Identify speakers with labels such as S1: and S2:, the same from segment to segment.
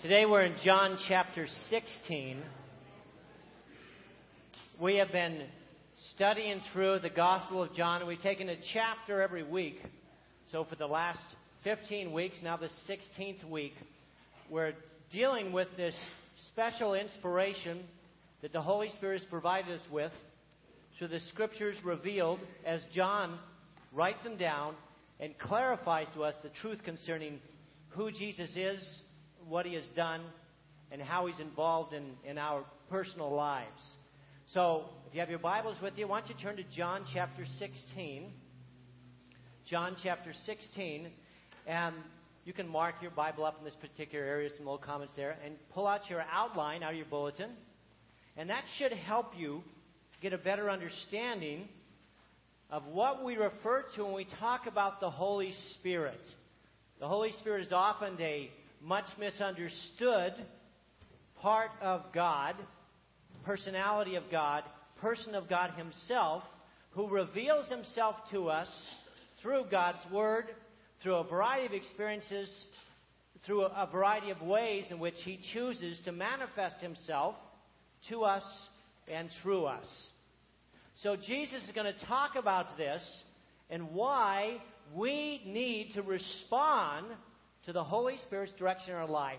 S1: Today we're in John chapter 16. We have been studying through the Gospel of John, and we've taken a chapter every week. So for the last 15 weeks, now the 16th week, we're dealing with this special inspiration that the Holy Spirit has provided us with through the Scriptures revealed as John writes them down and clarifies to us the truth concerning who Jesus is what he has done and how he's involved in, in our personal lives. So, if you have your Bibles with you, why don't you turn to John chapter 16? John chapter 16. And you can mark your Bible up in this particular area, some little comments there, and pull out your outline out of your bulletin. And that should help you get a better understanding of what we refer to when we talk about the Holy Spirit. The Holy Spirit is often a much misunderstood part of God, personality of God, person of God Himself, who reveals Himself to us through God's Word, through a variety of experiences, through a variety of ways in which He chooses to manifest Himself to us and through us. So Jesus is going to talk about this and why we need to respond to the Holy Spirit's direction in our life.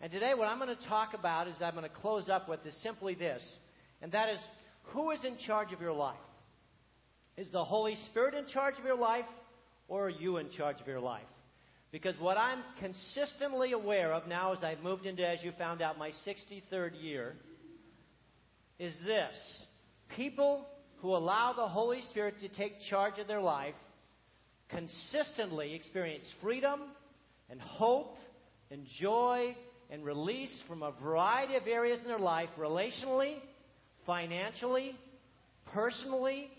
S1: And today, what I'm going to talk about is I'm going to close up with is simply this, and that is who is in charge of your life? Is the Holy Spirit in charge of your life, or are you in charge of your life? Because what I'm consistently aware of now as I've moved into, as you found out, my 63rd year, is this people who allow the Holy Spirit to take charge of their life consistently experience freedom and hope and joy and release from a variety of areas in their life relationally, financially, personally,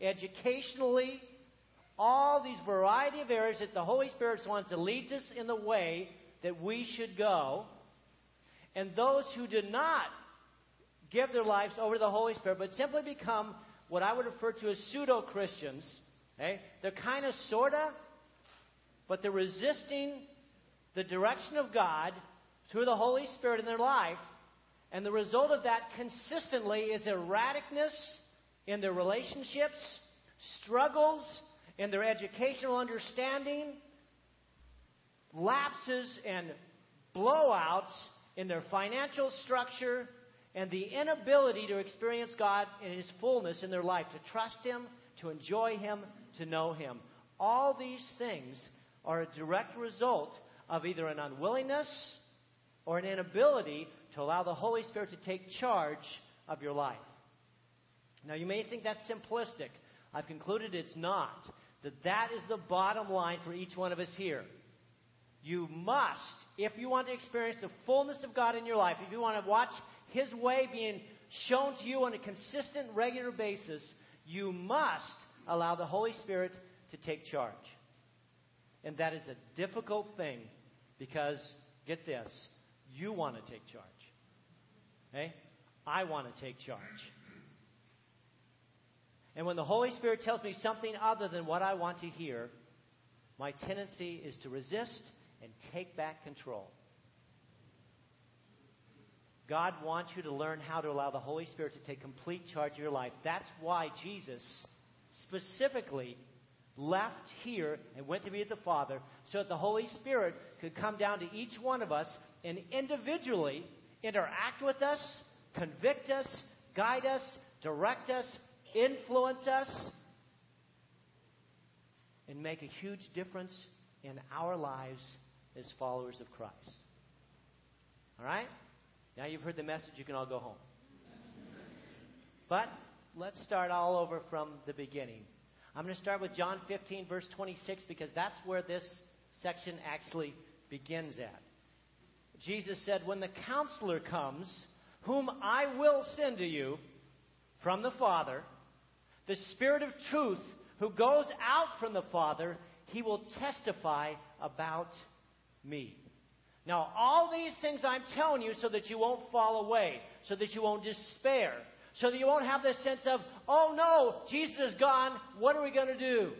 S1: educationally, all these variety of areas that the Holy Spirit wants to lead us in the way that we should go. And those who do not give their lives over to the Holy Spirit, but simply become what I would refer to as pseudo Christians, okay? Eh? they're kind of, sort of, but they're resisting the direction of God through the Holy Spirit in their life. And the result of that consistently is erraticness in their relationships, struggles in their educational understanding, lapses and blowouts in their financial structure, and the inability to experience God in His fullness in their life, to trust Him, to enjoy Him, to know Him. All these things are a direct result of either an unwillingness or an inability to allow the Holy Spirit to take charge of your life. Now, you may think that's simplistic. I've concluded it's not. That that is the bottom line for each one of us here. You must, if you want to experience the fullness of God in your life, if you want to watch His way being shown to you on a consistent, regular basis, you must allow the Holy Spirit to take charge. And that is a difficult thing because, get this, you want to take charge. Okay? I want to take charge. And when the Holy Spirit tells me something other than what I want to hear, my tendency is to resist and take back control. God wants you to learn how to allow the Holy Spirit to take complete charge of your life. That's why Jesus specifically left here and went to be with the Father so that the Holy Spirit could come down to each one of us and individually interact with us, convict us, guide us, direct us, influence us, and make a huge difference in our lives as followers of Christ. All right? Now you've heard the message, you can all go home. But let's start all over from the beginning. I'm going to start with John 15, verse 26, because that's where this section actually begins at. Jesus said, When the counselor comes, whom I will send to you from the Father, the Spirit of truth who goes out from the Father, he will testify about me. Now, all these things I'm telling you so that you won't fall away, so that you won't despair, so that you won't have this sense of, oh no, Jesus is gone, what are we going to do?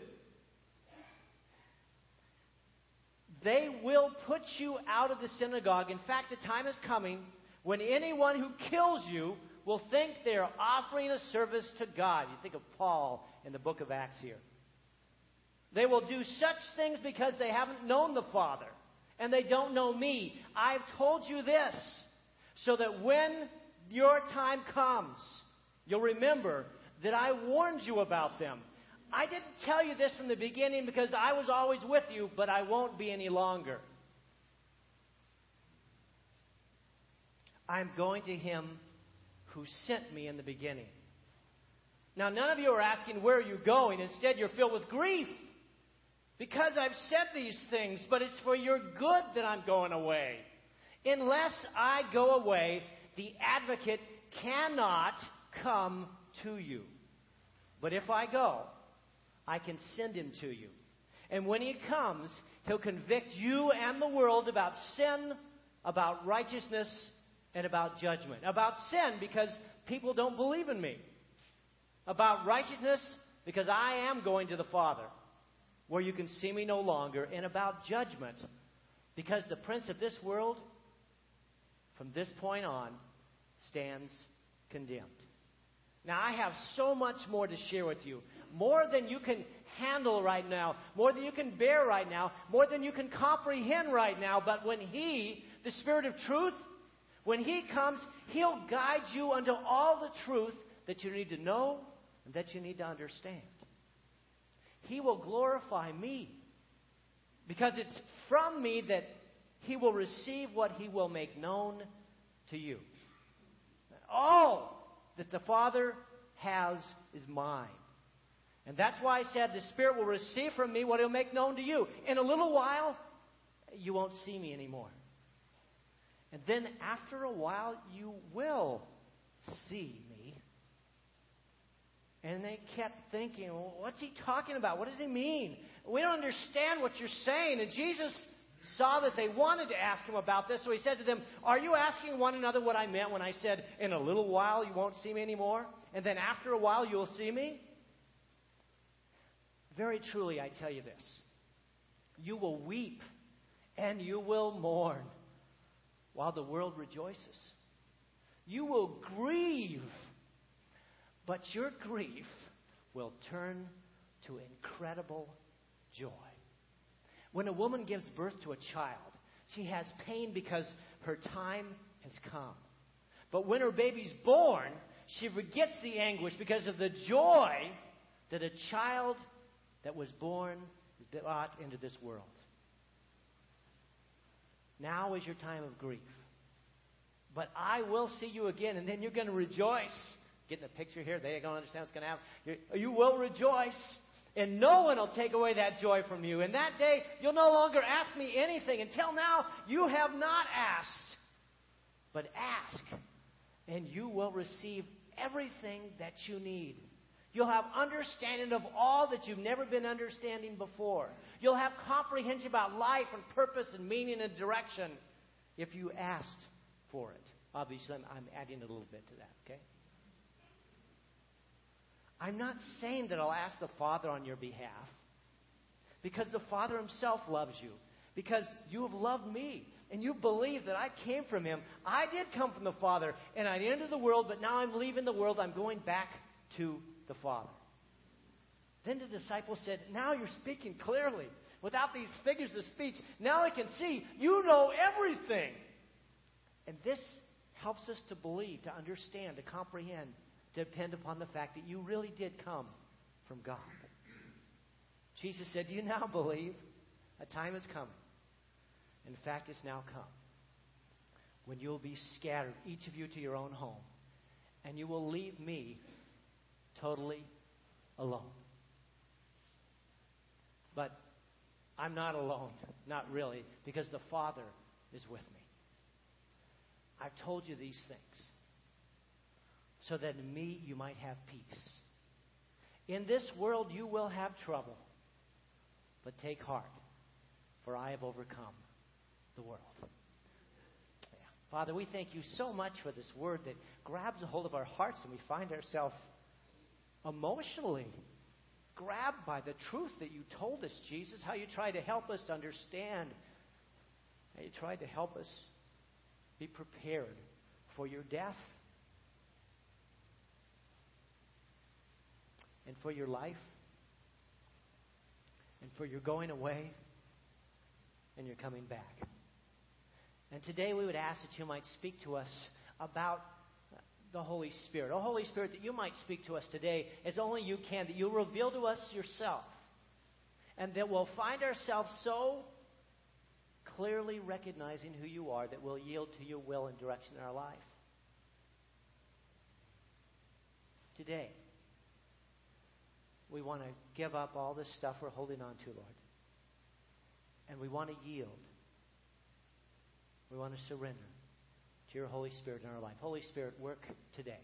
S1: They will put you out of the synagogue. In fact, the time is coming when anyone who kills you will think they are offering a service to God. You think of Paul in the book of Acts here. They will do such things because they haven't known the Father and they don't know me. I've told you this so that when your time comes, you'll remember that I warned you about them. I didn't tell you this from the beginning because I was always with you, but I won't be any longer. I'm going to him who sent me in the beginning. Now, none of you are asking, Where are you going? Instead, you're filled with grief because I've said these things, but it's for your good that I'm going away. Unless I go away, the advocate cannot come to you. But if I go, I can send him to you. And when he comes, he'll convict you and the world about sin, about righteousness, and about judgment. About sin, because people don't believe in me. About righteousness, because I am going to the Father, where you can see me no longer. And about judgment, because the prince of this world, from this point on, stands condemned. Now, I have so much more to share with you. More than you can handle right now, more than you can bear right now, more than you can comprehend right now. But when He, the Spirit of truth, when He comes, He'll guide you unto all the truth that you need to know and that you need to understand. He will glorify me because it's from me that He will receive what He will make known to you. All that the Father has is mine. And that's why I said the Spirit will receive from me what He'll make known to you. In a little while, you won't see me anymore. And then after a while, you will see me. And they kept thinking, well, what's he talking about? What does he mean? We don't understand what you're saying. And Jesus saw that they wanted to ask him about this, so he said to them, Are you asking one another what I meant when I said, In a little while you won't see me anymore? And then after a while you'll see me? Very truly, I tell you this you will weep and you will mourn while the world rejoices. You will grieve, but your grief will turn to incredible joy. When a woman gives birth to a child, she has pain because her time has come. But when her baby's born, she forgets the anguish because of the joy that a child that was born brought into this world. Now is your time of grief. But I will see you again, and then you're going to rejoice. Getting the picture here? They don't understand what's going to happen. You will rejoice, and no one will take away that joy from you. And that day, you'll no longer ask me anything. Until now, you have not asked. But ask, and you will receive everything that you need. You'll have understanding of all that you've never been understanding before. You'll have comprehension about life and purpose and meaning and direction if you asked for it. Obviously, I'm, I'm adding a little bit to that, okay? I'm not saying that I'll ask the Father on your behalf because the Father Himself loves you, because you have loved me and you believe that I came from Him. I did come from the Father and I entered the world, but now I'm leaving the world. I'm going back to the Father. Then the disciples said, Now you're speaking clearly. Without these figures of speech, now I can see you know everything. And this helps us to believe, to understand, to comprehend, depend upon the fact that you really did come from God. Jesus said, Do you now believe? A time is coming. In fact, it's now come when you'll be scattered, each of you to your own home, and you will leave me totally alone. But I'm not alone, not really, because the Father is with me. I've told you these things so that in me you might have peace. In this world you will have trouble, but take heart, for I have overcome the world. Yeah. Father, we thank you so much for this word that grabs a hold of our hearts and we find ourselves emotionally grabbed by the truth that you told us, Jesus, how you tried to help us understand And you tried to help us be prepared for your death and for your life and for your going away and your coming back. And today we would ask that you might speak to us about the Holy Spirit. Oh, Holy Spirit, that you might speak to us today as only you can, that you'll reveal to us yourself, and that we'll find ourselves so clearly recognizing who you are that we'll yield to your will and direction in our life. Today, we want to give up all this stuff we're holding on to, Lord. And we want to yield. We want to surrender to your Holy Spirit in our life. Holy Spirit, work today.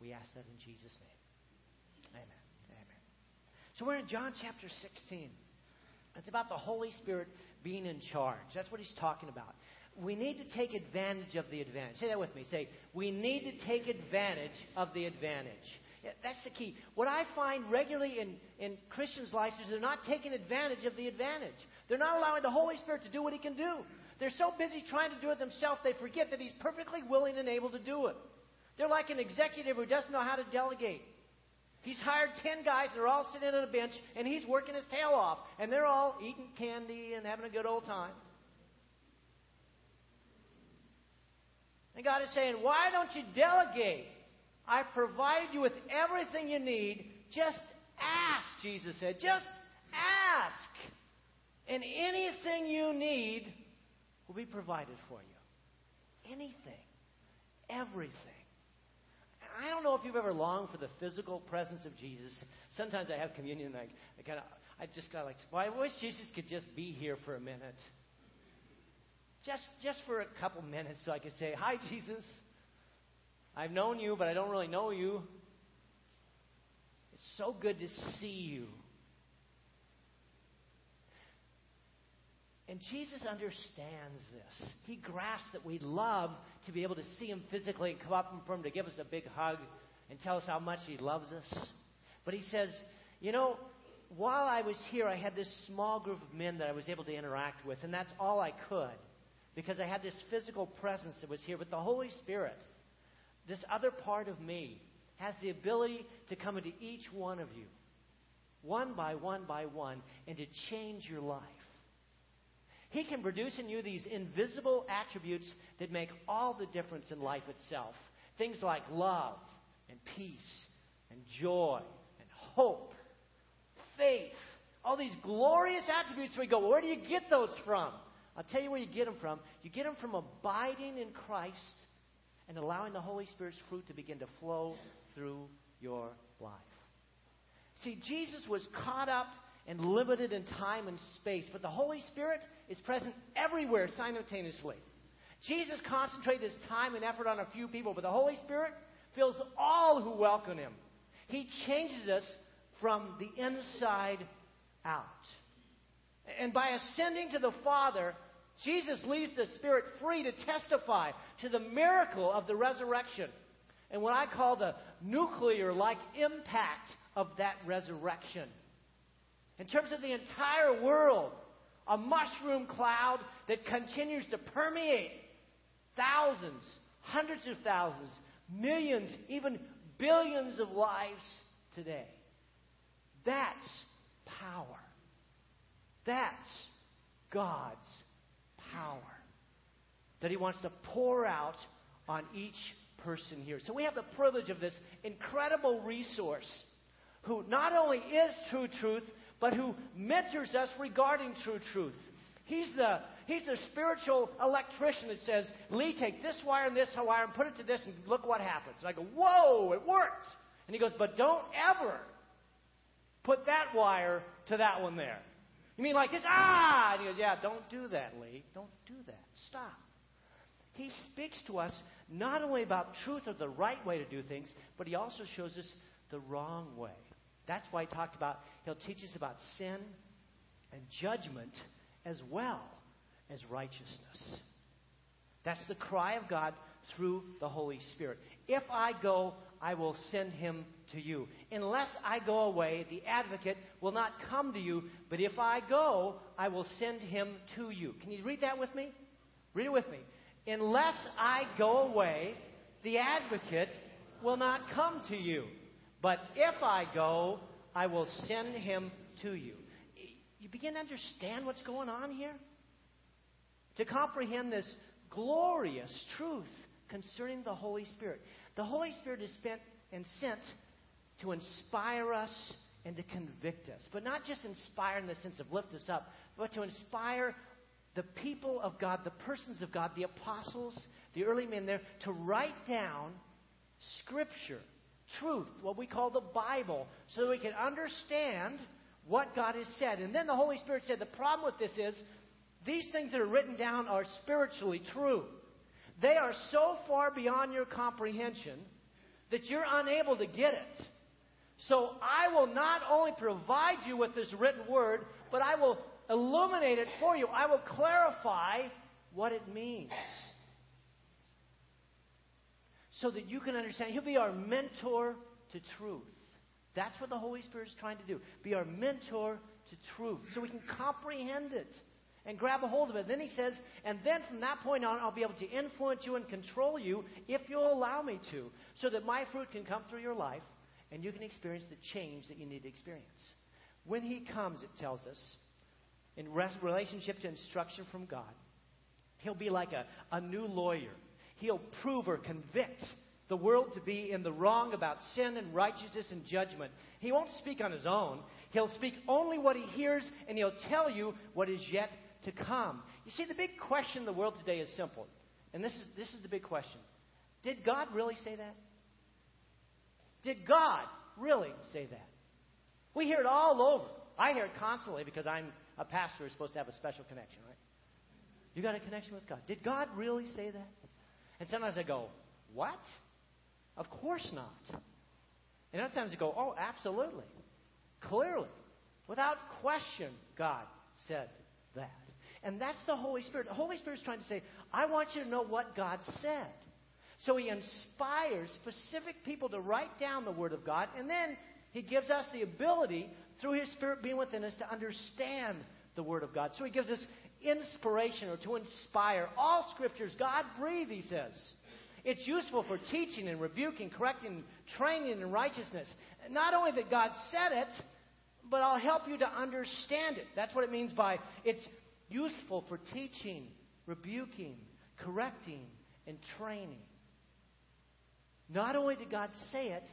S1: We ask that in Jesus' name. Amen. Amen. So we're in John chapter 16. It's about the Holy Spirit being in charge. That's what he's talking about. We need to take advantage of the advantage. Say that with me. Say, we need to take advantage of the advantage. That's the key. What I find regularly in, in Christians' lives is they're not taking advantage of the advantage. They're not allowing the Holy Spirit to do what He can do. They're so busy trying to do it themselves, they forget that He's perfectly willing and able to do it. They're like an executive who doesn't know how to delegate. He's hired 10 guys, they're all sitting on a bench, and he's working his tail off. And they're all eating candy and having a good old time. And God is saying, Why don't you delegate? I provide you with everything you need. Just ask, Jesus said. Just ask. And anything you need will be provided for you. Anything. Everything. I don't know if you've ever longed for the physical presence of Jesus. Sometimes I have communion and I, I kind of, I just got like, well, I wish Jesus could just be here for a minute. Just, just for a couple minutes so I could say, Hi, Jesus. I've known you, but I don't really know you. It's so good to see you. And Jesus understands this. He grasps that we love to be able to see Him physically and come up from Him to give us a big hug and tell us how much He loves us. But He says, you know, while I was here, I had this small group of men that I was able to interact with, and that's all I could because I had this physical presence that was here. But the Holy Spirit, this other part of me, has the ability to come into each one of you, one by one by one, and to change your life. He can produce in you these invisible attributes that make all the difference in life itself. Things like love and peace and joy and hope, faith, all these glorious attributes. We go, where do you get those from? I'll tell you where you get them from. You get them from abiding in Christ and allowing the Holy Spirit's fruit to begin to flow through your life. See, Jesus was caught up and limited in time and space, but the Holy Spirit is present everywhere simultaneously. Jesus concentrated his time and effort on a few people, but the Holy Spirit fills all who welcome him. He changes us from the inside out. And by ascending to the Father, Jesus leaves the Spirit free to testify to the miracle of the resurrection and what I call the nuclear like impact of that resurrection. In terms of the entire world, a mushroom cloud that continues to permeate thousands, hundreds of thousands, millions, even billions of lives today. That's power. That's God's power that He wants to pour out on each person here. So we have the privilege of this incredible resource who not only is true truth, but who mentors us regarding true truth. He's the, he's the spiritual electrician that says, Leigh, take this wire and this wire and put it to this and look what happens. And I go, whoa, it worked. And he goes, but don't ever put that wire to that one there. You mean like this? Ah! And he goes, yeah, don't do that, Leigh. Don't do that. Stop. He speaks to us not only about truth or the right way to do things, but he also shows us the wrong way. That's why he talked about, he'll teach us about sin and judgment as well as righteousness. That's the cry of God through the Holy Spirit. If I go, I will send him to you. Unless I go away, the advocate will not come to you, but if I go, I will send him to you. Can you read that with me? Read it with me. Unless I go away, the advocate will not come to you. But if I go, I will send him to you. You begin to understand what's going on here? To comprehend this glorious truth concerning the Holy Spirit. The Holy Spirit is spent and sent to inspire us and to convict us. But not just inspire in the sense of lift us up, but to inspire the people of God, the persons of God, the apostles, the early men there, to write down Scripture, truth, what we call the Bible, so that we can understand what God has said. And then the Holy Spirit said, the problem with this is these things that are written down are spiritually true. They are so far beyond your comprehension that you're unable to get it. So I will not only provide you with this written word, but I will illuminate it for you. I will clarify what it means. So that you can understand. He'll be our mentor to truth. That's what the Holy Spirit is trying to do. Be our mentor to truth. So we can comprehend it and grab a hold of it. Then he says, and then from that point on, I'll be able to influence you and control you if you'll allow me to, so that my fruit can come through your life and you can experience the change that you need to experience. When he comes, it tells us, in relationship to instruction from God, he'll be like a, a new lawyer. He'll prove or convict the world to be in the wrong about sin and righteousness and judgment. He won't speak on his own. He'll speak only what he hears, and he'll tell you what is yet to come. You see, the big question in the world today is simple. And this is, this is the big question Did God really say that? Did God really say that? We hear it all over. I hear it constantly because I'm a pastor who's supposed to have a special connection, right? You got a connection with God. Did God really say that? And sometimes I go, What? Of course not. And other times I go, Oh, absolutely. Clearly. Without question, God said that. And that's the Holy Spirit. The Holy Spirit is trying to say, I want you to know what God said. So he inspires specific people to write down the Word of God, and then he gives us the ability, through his Spirit being within us, to understand the Word of God. So he gives us inspiration or to inspire. All Scriptures, God breathed, he says. It's useful for teaching and rebuking, correcting, training in righteousness. Not only that God said it, but I'll help you to understand it. That's what it means by it's useful for teaching, rebuking, correcting, and training. Not only did God say it,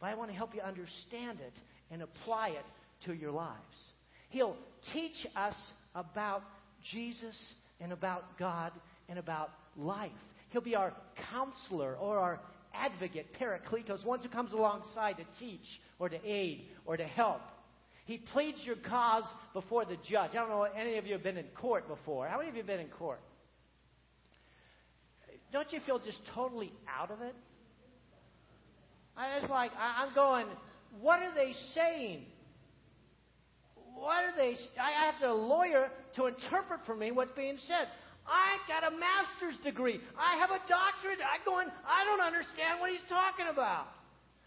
S1: but I want to help you understand it and apply it to your lives. He'll teach us about Jesus and about God and about life. He'll be our counselor or our advocate, parakletos, one who comes alongside to teach or to aid or to help. He pleads your cause before the judge. I don't know any of you have been in court before. How many of you have been in court? Don't you feel just totally out of it? I was like, I, am going, what are they saying? What are they? I have a lawyer to interpret for me what's being said. I got a master's degree. I have a doctorate. I going, I don't understand what he's talking about.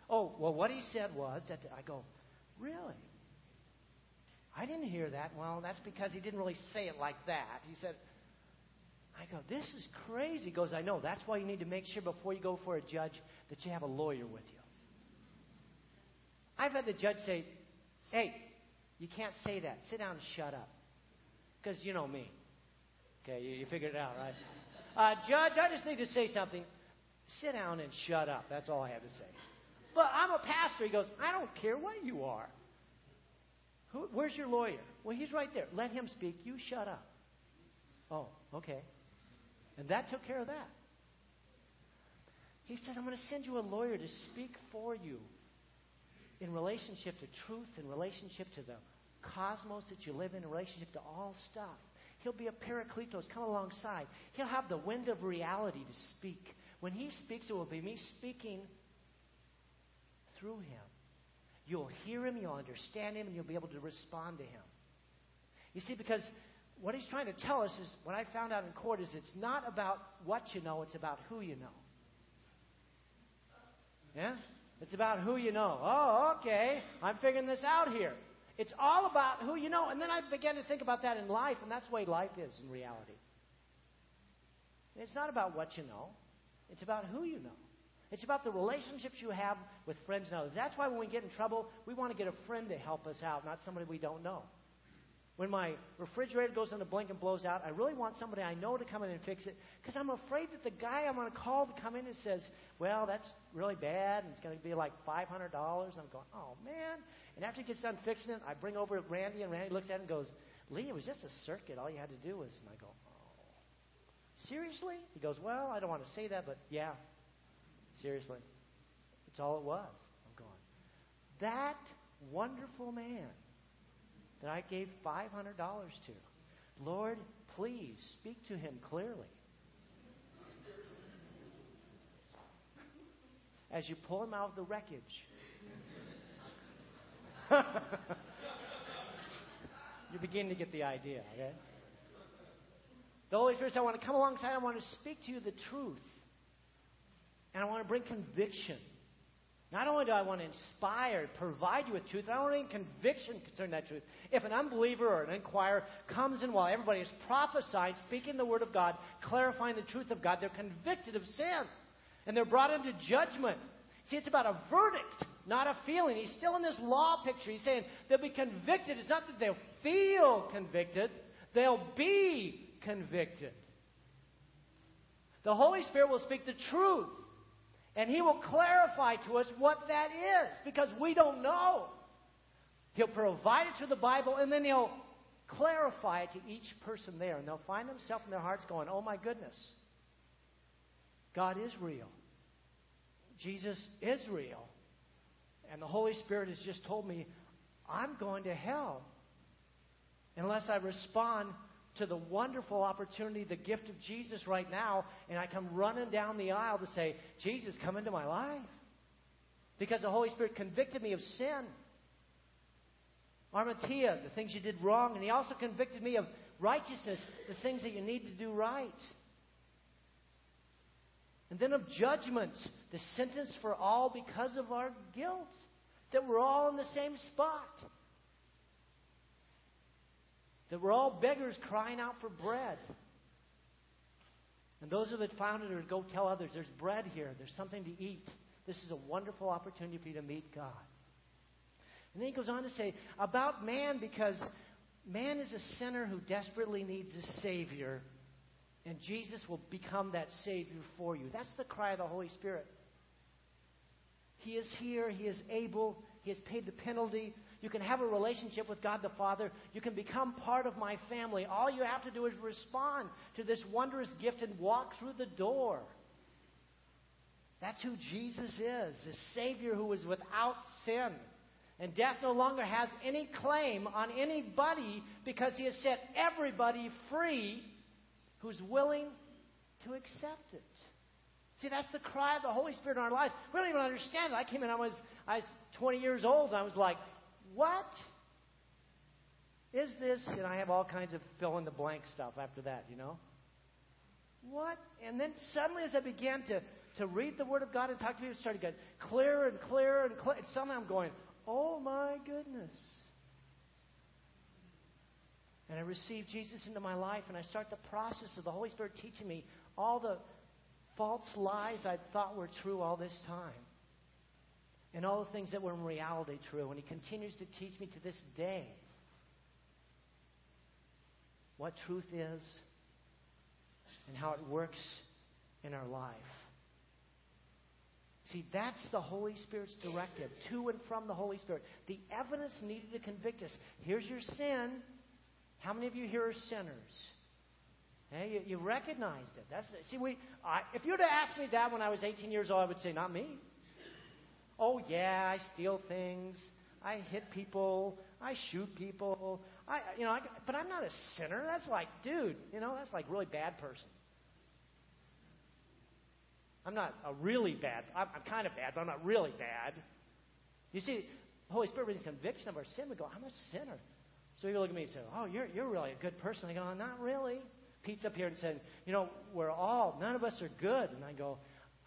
S1: Oh, well, what he said was that I go, really? I didn't hear that. Well, that's because he didn't really say it like that. He said, I go, this is crazy. He goes, I know. That's why you need to make sure before you go for a judge that you have a lawyer with you. I've had the judge say, hey, you can't say that. Sit down and shut up. Because you know me. Okay, you, you figured it out, right? Uh, judge, I just need to say something. Sit down and shut up. That's all I have to say. But I'm a pastor. He goes, I don't care what you are. Who, where's your lawyer? Well, he's right there. Let him speak. You shut up. Oh, okay. And that took care of that. He says, I'm going to send you a lawyer to speak for you in relationship to truth, in relationship to the cosmos that you live in, in relationship to all stuff. He'll be a parakletos, come alongside. He'll have the wind of reality to speak. When he speaks, it will be me speaking through him. You'll hear him, you'll understand him, and you'll be able to respond to him. You see, because what he's trying to tell us is what I found out in court is it's not about what you know, it's about who you know. Yeah? It's about who you know. Oh, okay. I'm figuring this out here. It's all about who you know. And then I began to think about that in life, and that's the way life is in reality. It's not about what you know, it's about who you know. It's about the relationships you have with friends and others. That's why when we get in trouble, we want to get a friend to help us out, not somebody we don't know. When my refrigerator goes into blink and blows out, I really want somebody I know to come in and fix it because I'm afraid that the guy I'm going to call to come in and says, Well, that's really bad and it's going to be like $500. And I'm going, Oh, man. And after he gets done fixing it, I bring over Randy and Randy looks at it and goes, Leigh, it was just a circuit. All you had to do was. And I go, Oh, seriously? He goes, Well, I don't want to say that, but yeah, seriously. It's all it was. I'm going, That wonderful man that I gave $500 to. Lord, please speak to him clearly. As you pull him out of the wreckage. you begin to get the idea, okay? The Holy Spirit says, I want to come alongside, I want to speak to you the truth. And I want to bring conviction. Not only do I want to inspire, provide you with truth, I want any conviction concerning that truth. If an unbeliever or an inquirer comes in while everybody is prophesying, speaking the word of God, clarifying the truth of God, they're convicted of sin. And they're brought into judgment. See, it's about a verdict, not a feeling. He's still in this law picture. He's saying they'll be convicted. It's not that they'll feel convicted, they'll be convicted. The Holy Spirit will speak the truth. And He will clarify to us what that is because we don't know. He'll provide it to the Bible and then He'll clarify it to each person there. And they'll find themselves in their hearts going, oh my goodness, God is real. Jesus is real. And the Holy Spirit has just told me, I'm going to hell unless I respond to the wonderful opportunity, the gift of Jesus right now, and I come running down the aisle to say, Jesus, come into my life. Because the Holy Spirit convicted me of sin. Hamartia, the things you did wrong, and He also convicted me of righteousness, the things that you need to do right. And then of judgment, the sentence for all because of our guilt, that we're all in the same spot that we're all beggars crying out for bread. And those of it found it or go tell others, there's bread here, there's something to eat. This is a wonderful opportunity for you to meet God. And then he goes on to say about man, because man is a sinner who desperately needs a Savior, and Jesus will become that Savior for you. That's the cry of the Holy Spirit. He is here, He is able, He has paid the penalty you can have a relationship with God the Father. You can become part of my family. All you have to do is respond to this wondrous gift and walk through the door. That's who Jesus is, the Savior who is without sin. And death no longer has any claim on anybody because he has set everybody free who's willing to accept it. See, that's the cry of the Holy Spirit in our lives. We don't even understand it. I came in, I was, I was 20 years old, and I was like, what is this? And I have all kinds of fill in the blank stuff after that, you know? What? And then suddenly, as I began to, to read the Word of God and talk to people, it started getting clearer and clearer and clearer. And suddenly I'm going, oh my goodness. And I received Jesus into my life, and I start the process of the Holy Spirit teaching me all the false lies I thought were true all this time and all the things that were in reality true. And He continues to teach me to this day what truth is and how it works in our life. See, that's the Holy Spirit's directive to and from the Holy Spirit. The evidence needed to convict us. Here's your sin. How many of you here are sinners? Hey, you, you recognized it. That's see, we. I, if you'd have asked me that when I was 18 years old, I would say, not me. Oh, yeah, I steal things. I hit people. I shoot people. I, you know, I, but I'm not a sinner. That's like, dude, you know, that's like really bad person. I'm not a really bad. I'm, I'm kind of bad, but I'm not really bad. You see, the Holy Spirit brings conviction of our sin. We go, I'm a sinner. So you look at me and say, Oh, you're you're really a good person. I go, Not really. Pete's up here and said, You know, we're all none of us are good. And I go,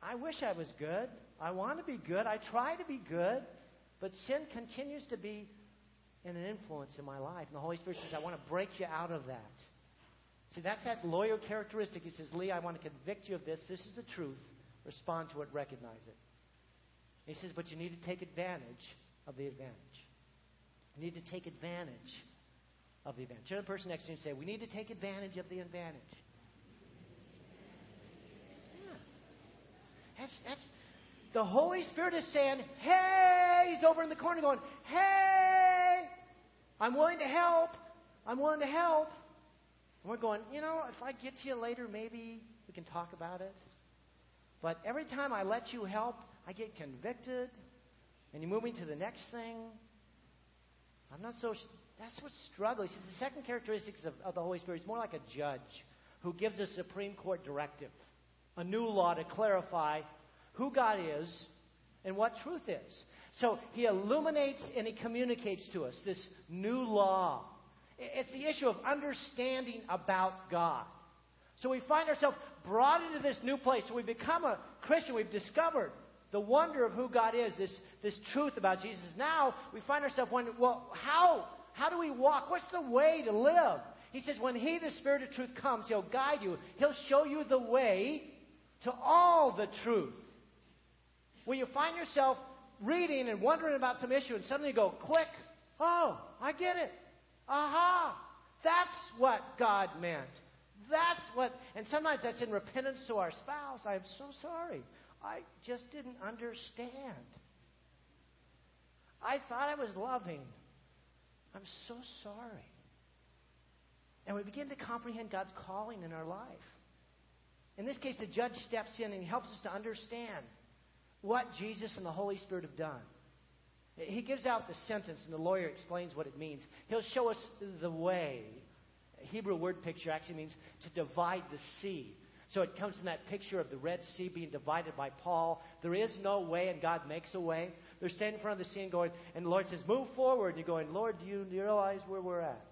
S1: I wish I was good. I want to be good. I try to be good. But sin continues to be an influence in my life. And the Holy Spirit says, I want to break you out of that. See, that's that lawyer characteristic. He says, Leigh, I want to convict you of this. This is the truth. Respond to it, recognize it. He says, but you need to take advantage of the advantage. You need to take advantage of the advantage. Turn to the person next to you and say, we need to take advantage of the advantage. Yeah. That's, that's, the Holy Spirit is saying, hey, he's over in the corner going, hey, I'm willing to help. I'm willing to help. And we're going, you know, if I get to you later, maybe we can talk about it. But every time I let you help, I get convicted, and you move me to the next thing. I'm not so. That's what's struggling. See, the second characteristics of, of the Holy Spirit is more like a judge who gives a Supreme Court directive, a new law to clarify who God is and what truth is. So he illuminates and he communicates to us this new law it's the issue of understanding about God. So we find ourselves brought into this new place. So we become a Christian. We've discovered the wonder of who God is, this, this truth about Jesus. Now we find ourselves wondering, well, how? How do we walk? What's the way to live? He says, when He, the Spirit of truth, comes, He'll guide you. He'll show you the way to all the truth. When you find yourself reading and wondering about some issue, and suddenly go, click, oh, I get it. Aha! That's what God meant. That's what, and sometimes that's in repentance to our spouse. I'm so sorry. I just didn't understand. I thought I was loving. I'm so sorry. And we begin to comprehend God's calling in our life. In this case, the judge steps in and he helps us to understand what Jesus and the Holy Spirit have done. He gives out the sentence, and the lawyer explains what it means. He'll show us the way. A Hebrew word picture actually means to divide the sea. So it comes from that picture of the Red Sea being divided by Paul. There is no way, and God makes a way. They're standing in front of the sea and going, and the Lord says, Move forward. And you're going, Lord, do you realize where we're at?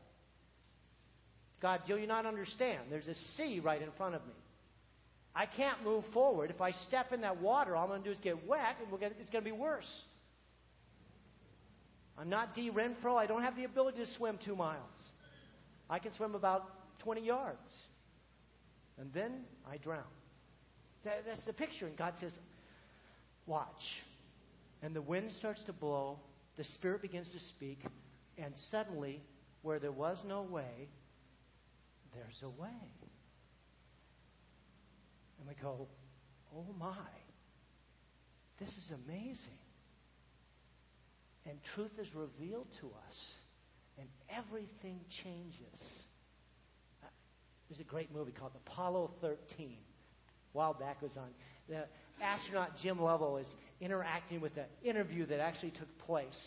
S1: God, do you not understand? There's a sea right in front of me. I can't move forward. If I step in that water, all I'm going to do is get wet, and it's going to be worse. I'm not D. Renfro. I don't have the ability to swim two miles. I can swim about 20 yards. And then I drown. That, that's the picture. And God says, Watch. And the wind starts to blow. The Spirit begins to speak. And suddenly, where there was no way, there's a way. And we go, Oh my. This is amazing and truth is revealed to us, and everything changes. Uh, there's a great movie called Apollo 13. A while back was on. The astronaut Jim Lovell is interacting with an interview that actually took place.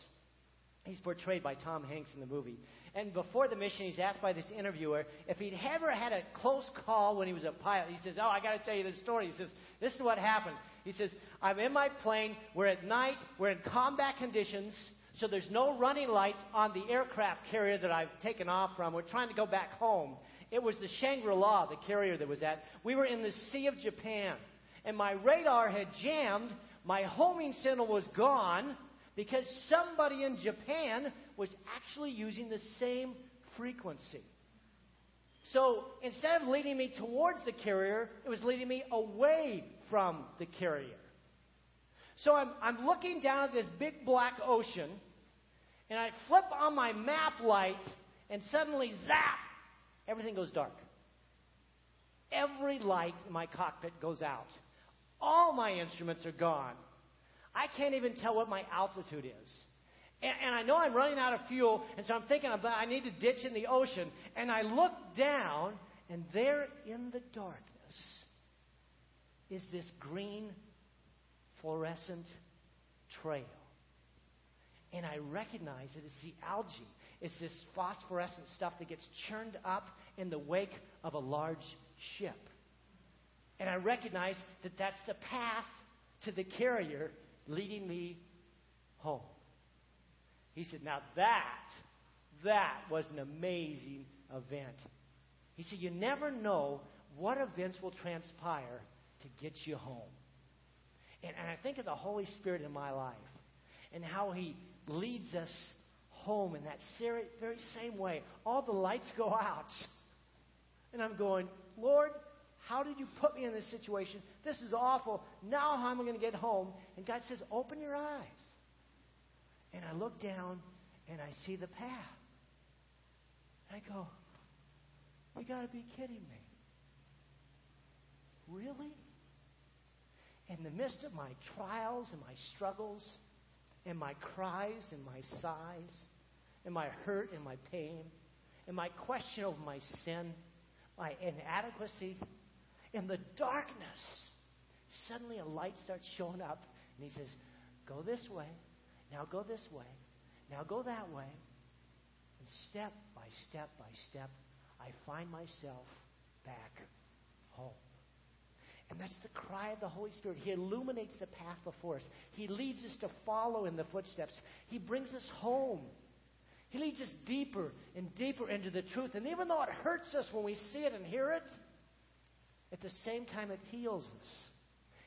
S1: He's portrayed by Tom Hanks in the movie. And before the mission, he's asked by this interviewer if he'd ever had a close call when he was a pilot. He says, Oh, I got to tell you this story. He says, This is what happened. He says, I'm in my plane. We're at night. We're in combat conditions. So there's no running lights on the aircraft carrier that I've taken off from. We're trying to go back home. It was the Shangri La, the carrier that was at. We were in the Sea of Japan. And my radar had jammed. My homing signal was gone because somebody in Japan was actually using the same frequency. So instead of leading me towards the carrier, it was leading me away from the carrier. So I'm, I'm looking down at this big black ocean, and I flip on my map light, and suddenly, zap, everything goes dark. Every light in my cockpit goes out. All my instruments are gone. I can't even tell what my altitude is. And, and, I know I'm running out of fuel, and so I'm thinking about I need to ditch in the ocean. And I look down, and there in the darkness is this green fluorescent trail. And I recognize it as the algae. It's this phosphorescent stuff that gets churned up in the wake of a large ship. And I recognize that that's the path to the carrier leading me home. He said, Now that, that was an amazing event. He said, You never know what events will transpire to get you home.
S2: And, and I think of the Holy Spirit in my life and how He leads us home in that very same way. All the lights go out. And I'm going, Lord, how did you put me in this situation? This is awful. Now, how am I going to get home? And God says, Open your eyes. And I look down and I see the path. I go, You got to be kidding me. Really? In the midst of my trials and my struggles, and my cries and my sighs, and my hurt and my pain, and my question of my sin, my inadequacy, in the darkness, suddenly a light starts showing up, and he says, Go this way, now go this way, now go that way. And step by step by step, I find myself back home. And that's the cry of the Holy Spirit. He illuminates the path before us. He leads us to follow in the footsteps. He brings us home. He leads us deeper and deeper into the truth. And even though it hurts us when we see it and hear it, at the same time it heals us.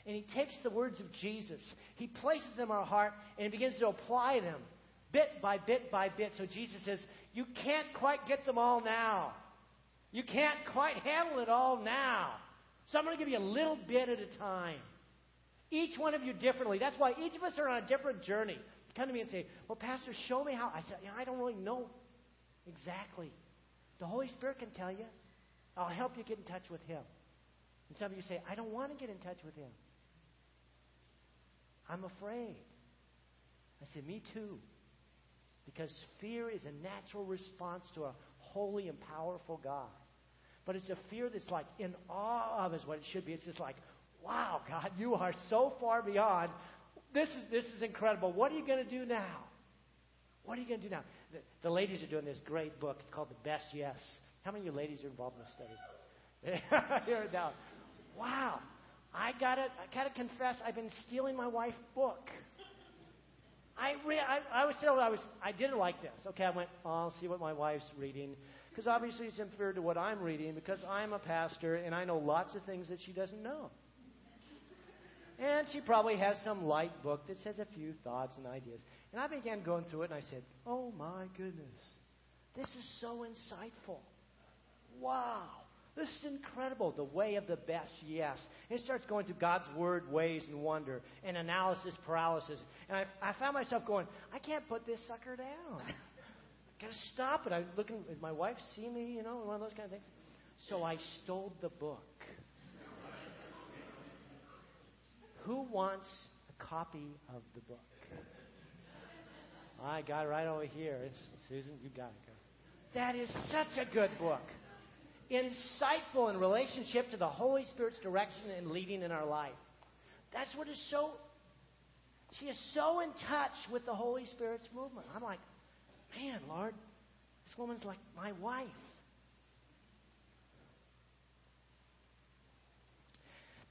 S2: And He takes the words of Jesus, He places them in our heart, and He begins to apply them bit by bit by bit. So Jesus says, You can't quite get them all now. You can't quite handle it all now. So I'm going to give you a little bit at a time. Each one of you differently. That's why each of us are on a different journey. You come to me and say, Well, Pastor, show me how. I said, yeah, I don't really know exactly. The Holy Spirit can tell you. I'll help you get in touch with Him. And some of you say, I don't want to get in touch with Him. I'm afraid. I said, Me too. Because fear is a natural response to a holy and powerful God. But it's a fear that's like in awe of is what it should be. It's just like, wow, God, you are so far beyond. This is, this is incredible. What are you going to do now? What are you going to do now? The, the, ladies are doing this great book. It's called The Best Yes. How many of you ladies are involved in the study? Here now. Wow. I gotta, I gotta confess, I've been stealing my wife's book. I, re- I, I was still, I was, I didn't like this. Okay, I went, oh, I'll see what my wife's reading because obviously it's inferior to what I'm reading because I'm a pastor and I know lots of things that she doesn't know. And she probably has some light book that says a few thoughts and ideas. And I began going through it and I said, Oh my goodness, this is so insightful. Wow. This is incredible. The way of the best, yes. It starts going through God's word, ways, and wonder, and analysis paralysis. And I, I found myself going, I can't put this sucker down. I Gotta stop it. I'm looking, my wife see me, you know, one of those kind of things. So I stole the book. Who wants a copy of the book? I got it right over here. It's, Susan, you got it. That is such a good book. Insightful in relationship to the Holy Spirit's direction and leading in our life. That's what is so. She is so in touch with the Holy Spirit's movement. I'm like, Man, Lord, this woman's like my wife.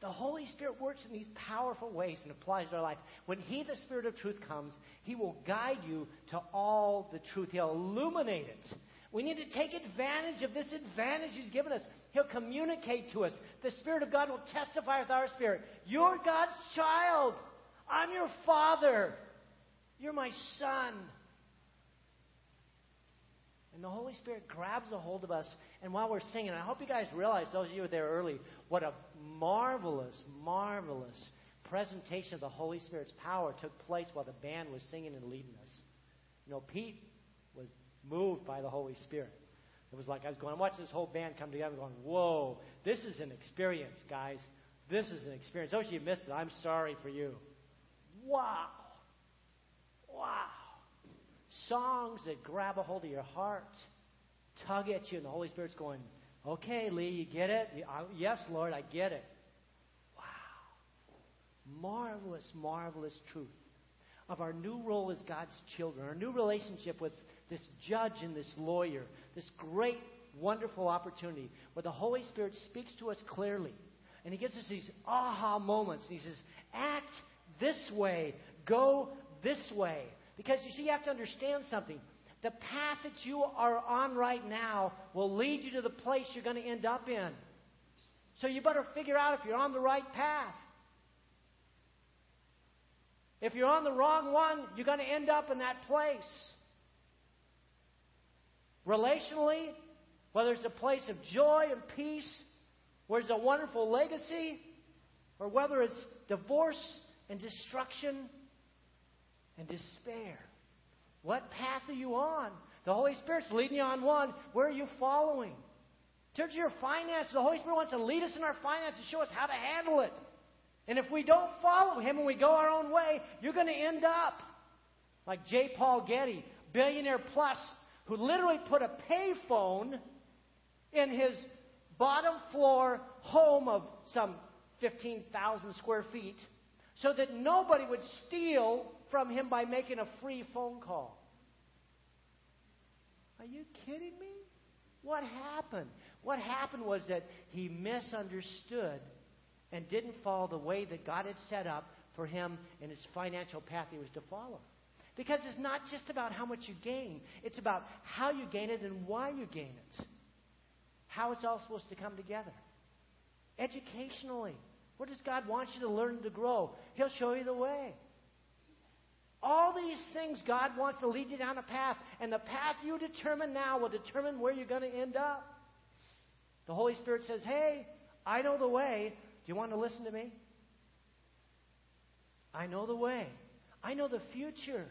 S2: The Holy Spirit works in these powerful ways and applies to our life. When He, the Spirit of truth, comes, He will guide you to all the truth. He'll illuminate it. We need to take advantage of this advantage He's given us. He'll communicate to us. The Spirit of God will testify with our spirit. You're God's child. I'm your father. You're my son. And the Holy Spirit grabs a hold of us. And while we're singing, I hope you guys realize, those of you who were there early, what a marvelous, marvelous presentation of the Holy Spirit's power took place while the band was singing and leading us. You know, Pete moved by the Holy Spirit. It was like I was going, I'm watching this whole band come together, going, whoa, this is an experience, guys. This is an experience. Of you missed it, I'm sorry for you. Wow. Wow songs that grab a hold of your heart, tug at you, and the Holy Spirit's going, Okay, Leigh, you get it? Yes, Lord, I get it. Wow. Marvelous, marvelous truth of our new role as God's children, our new relationship with this judge and this lawyer, this great, wonderful opportunity where the Holy Spirit speaks to us clearly. And He gives us these aha moments. And He says, Act this way, go this way. Because you see, you have to understand something. The path that you are on right now will lead you to the place you're going to end up in. So you better figure out if you're on the right path. if you're on the wrong one, you're going to end up in that place. Relationally, whether it's a place of joy and peace, where it's a wonderful legacy, or whether it's divorce and destruction and despair. What path are you on? The Holy Spirit's leading you on one. Where are you following? In terms of your finances, the Holy Spirit wants to lead us in our finances, and show us how to handle it. And if we don't follow Him and we go our own way, you're going to end up like J. Paul Getty, billionaire plus, who literally put a payphone in his bottom floor home of some 15,000 square feet so that nobody would steal from him by making a free phone call. Are you kidding me? What happened? What happened was that he misunderstood and didn't follow the way that God had set up for him in his financial path he was to follow. Because it's not just about how much you gain, it's about how you gain it and why you gain it. How it's all supposed to come together. Educationally, what does God want you to learn to grow? He'll show you the way. All these things, God wants to lead you down a path, and the path you determine now will determine where you're going to end up. The Holy Spirit says, Hey, I know the way. Do you want to listen to me? I know the way. I know the future.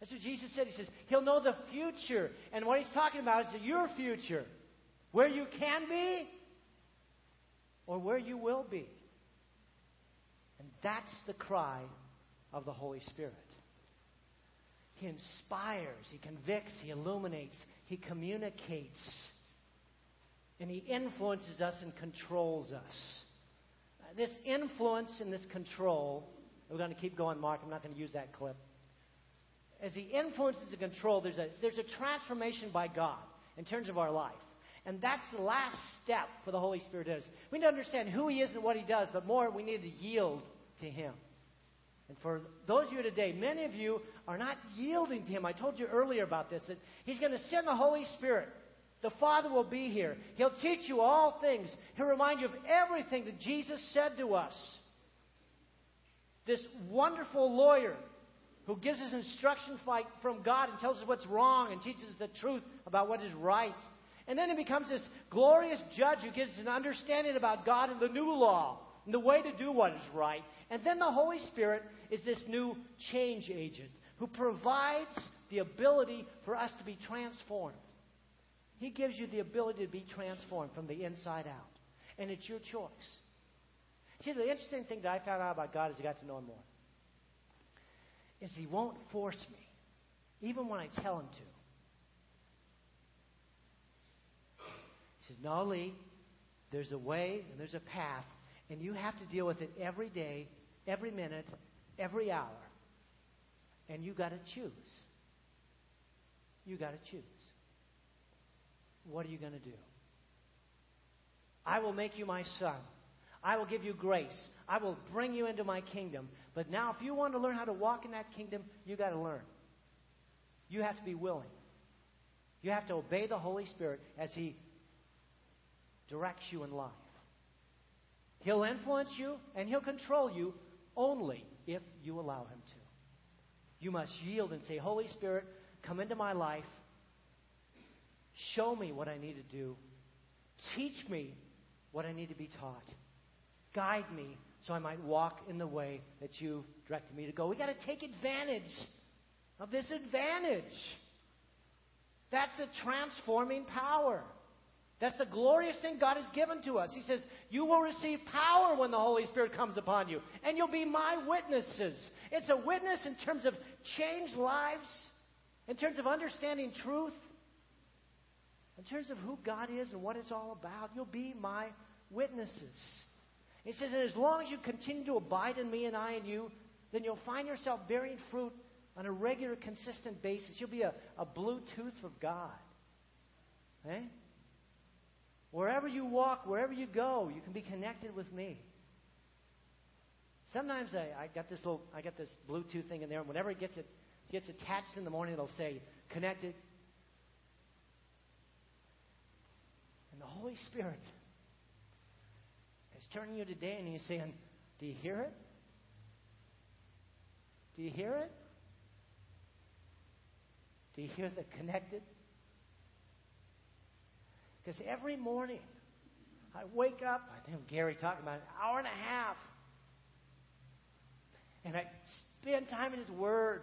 S2: That's what Jesus said. He says, He'll know the future. And what He's talking about is your future. Where you can be or where you will be. And that's the cry of the Holy Spirit. He inspires, He convicts, He illuminates, He communicates, and He influences us and controls us. Uh, this influence and this control, we're going to keep going, Mark. I'm not going to use that clip. As He influences and control, there's a, there's a transformation by God in terms of our life. And that's the last step for the Holy Spirit is. We need to understand who He is and what He does, but more, we need to yield to Him. And for those of you today, many of you are not yielding to Him. I told you earlier about this that He's going to send the Holy Spirit. The Father will be here. He'll teach you all things. He'll remind you of everything that Jesus said to us. This wonderful lawyer who gives us instruction from God and tells us what's wrong and teaches us the truth about what is right. And then he becomes this glorious judge who gives us an understanding about God and the new law and the way to do what is right. And then the Holy Spirit is this new change agent who provides the ability for us to be transformed. He gives you the ability to be transformed from the inside out. And it's your choice. See, the interesting thing that I found out about God as I got to know Him more is He won't force me, even when I tell Him to. He says, No, Leigh, there's a way and there's a path, and you have to deal with it every day every minute, every hour. And you got to choose. You got to choose. What are you going to do? I will make you my son. I will give you grace. I will bring you into my kingdom. But now, if you want to learn how to walk in that kingdom, you got to learn. You have to be willing. You have to obey the Holy Spirit as He directs you in life. He'll influence you and He'll control you only if you allow Him to. You must yield and say, Holy Spirit, come into my life. Show me what I need to do. Teach me what I need to be taught. Guide me so I might walk in the way that you've directed me to go. We've got to take advantage of this advantage. That's the transforming power. That's the glorious thing God has given to us. He says, You will receive power when the Holy Spirit comes upon you, and you'll be my witnesses. It's a witness in terms of changed lives, in terms of understanding truth, in terms of who God is and what it's all about. You'll be my witnesses. He says, And as long as you continue to abide in me and I in you, then you'll find yourself bearing fruit on a regular, consistent basis. You'll be a, a Bluetooth of God. Eh? Wherever you walk, wherever you go, you can be connected with me. Sometimes I, I got this little, I got this Bluetooth thing in there, and whenever it gets it gets attached in the morning, it'll say connected. And the Holy Spirit is turning you today, and He's saying, "Do you hear it? Do you hear it? Do you hear the connected? Because every morning I wake up, I think Gary talking about an hour and a half, and I spend time in His Word,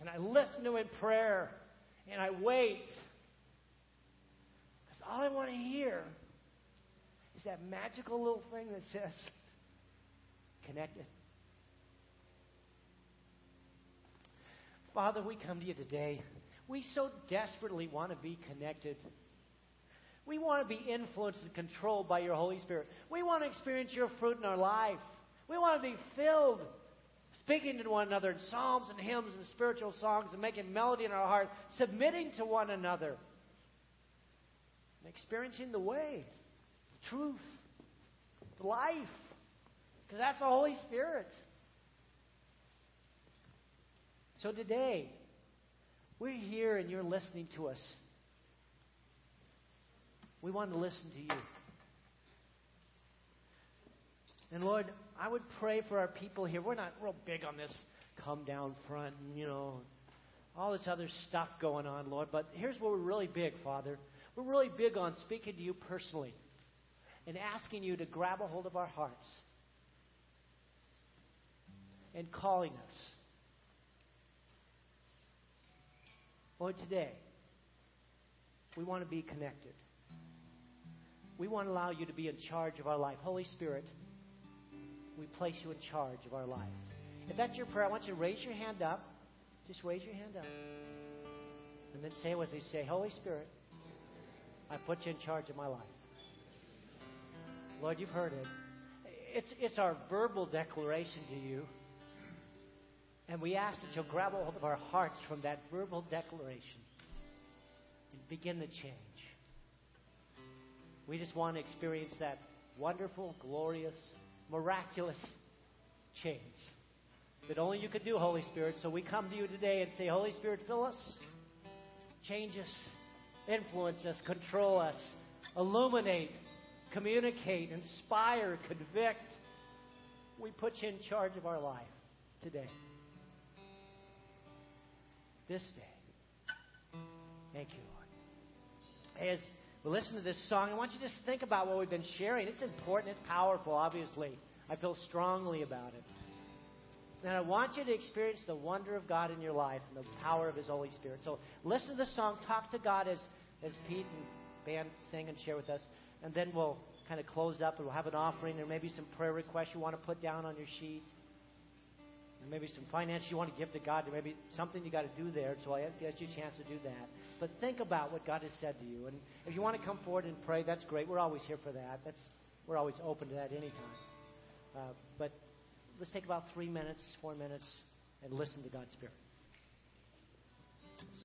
S2: and I listen to Him in prayer, and I wait. Because all I want to hear is that magical little thing that says, connected. Father, we come to you today. We so desperately want to be connected. We want to be influenced and controlled by your Holy Spirit. We want to experience your fruit in our life. We want to be filled, speaking to one another in psalms and hymns and spiritual songs and making melody in our heart, submitting to one another, and experiencing the way, the truth, life. Because that's the Holy Spirit. So today, we're here and you're listening to us. We want to listen to you. And Lord, I would pray for our people here. We're not real big on this come down front and, you know, all this other stuff going on, Lord. But here's what we're really big, Father. We're really big on speaking to you personally and asking you to grab a hold of our hearts and calling us. Lord, today, we want to be connected. We want to allow you to be in charge of our life. Holy Spirit, we place you in charge of our life. If that's your prayer, I want you to raise your hand up. Just raise your hand up. And then say with me say, Holy Spirit, I put you in charge of my life. Lord, you've heard it. It's, it's our verbal declaration to you. And we ask that you'll grab hold of our hearts from that verbal declaration and begin the change. We just want to experience that wonderful, glorious, miraculous change that only you could do, Holy Spirit. So we come to you today and say, Holy Spirit, fill us, change us, influence us, control us, illuminate, communicate, inspire, convict. We put you in charge of our life today this day. Thank you, Lord. As we listen to this song, I want you to just think about what we've been sharing. It's important, it's powerful, obviously. I feel strongly about it. And I want you to experience the wonder of God in your life and the power of His Holy Spirit. So listen to the song, talk to God as, as Pete and band sing and share with us. And then we'll kind of close up and we'll have an offering or maybe some prayer requests you want to put down on your sheet maybe some finance you want to give to God, or maybe something you got to do there. So I get you a chance to do that. But think about what God has said to you, and if you want to come forward and pray, that's great. We're always here for that. That's we're always open to that anytime. Uh, but let's take about three minutes, four minutes, and listen to God's Spirit.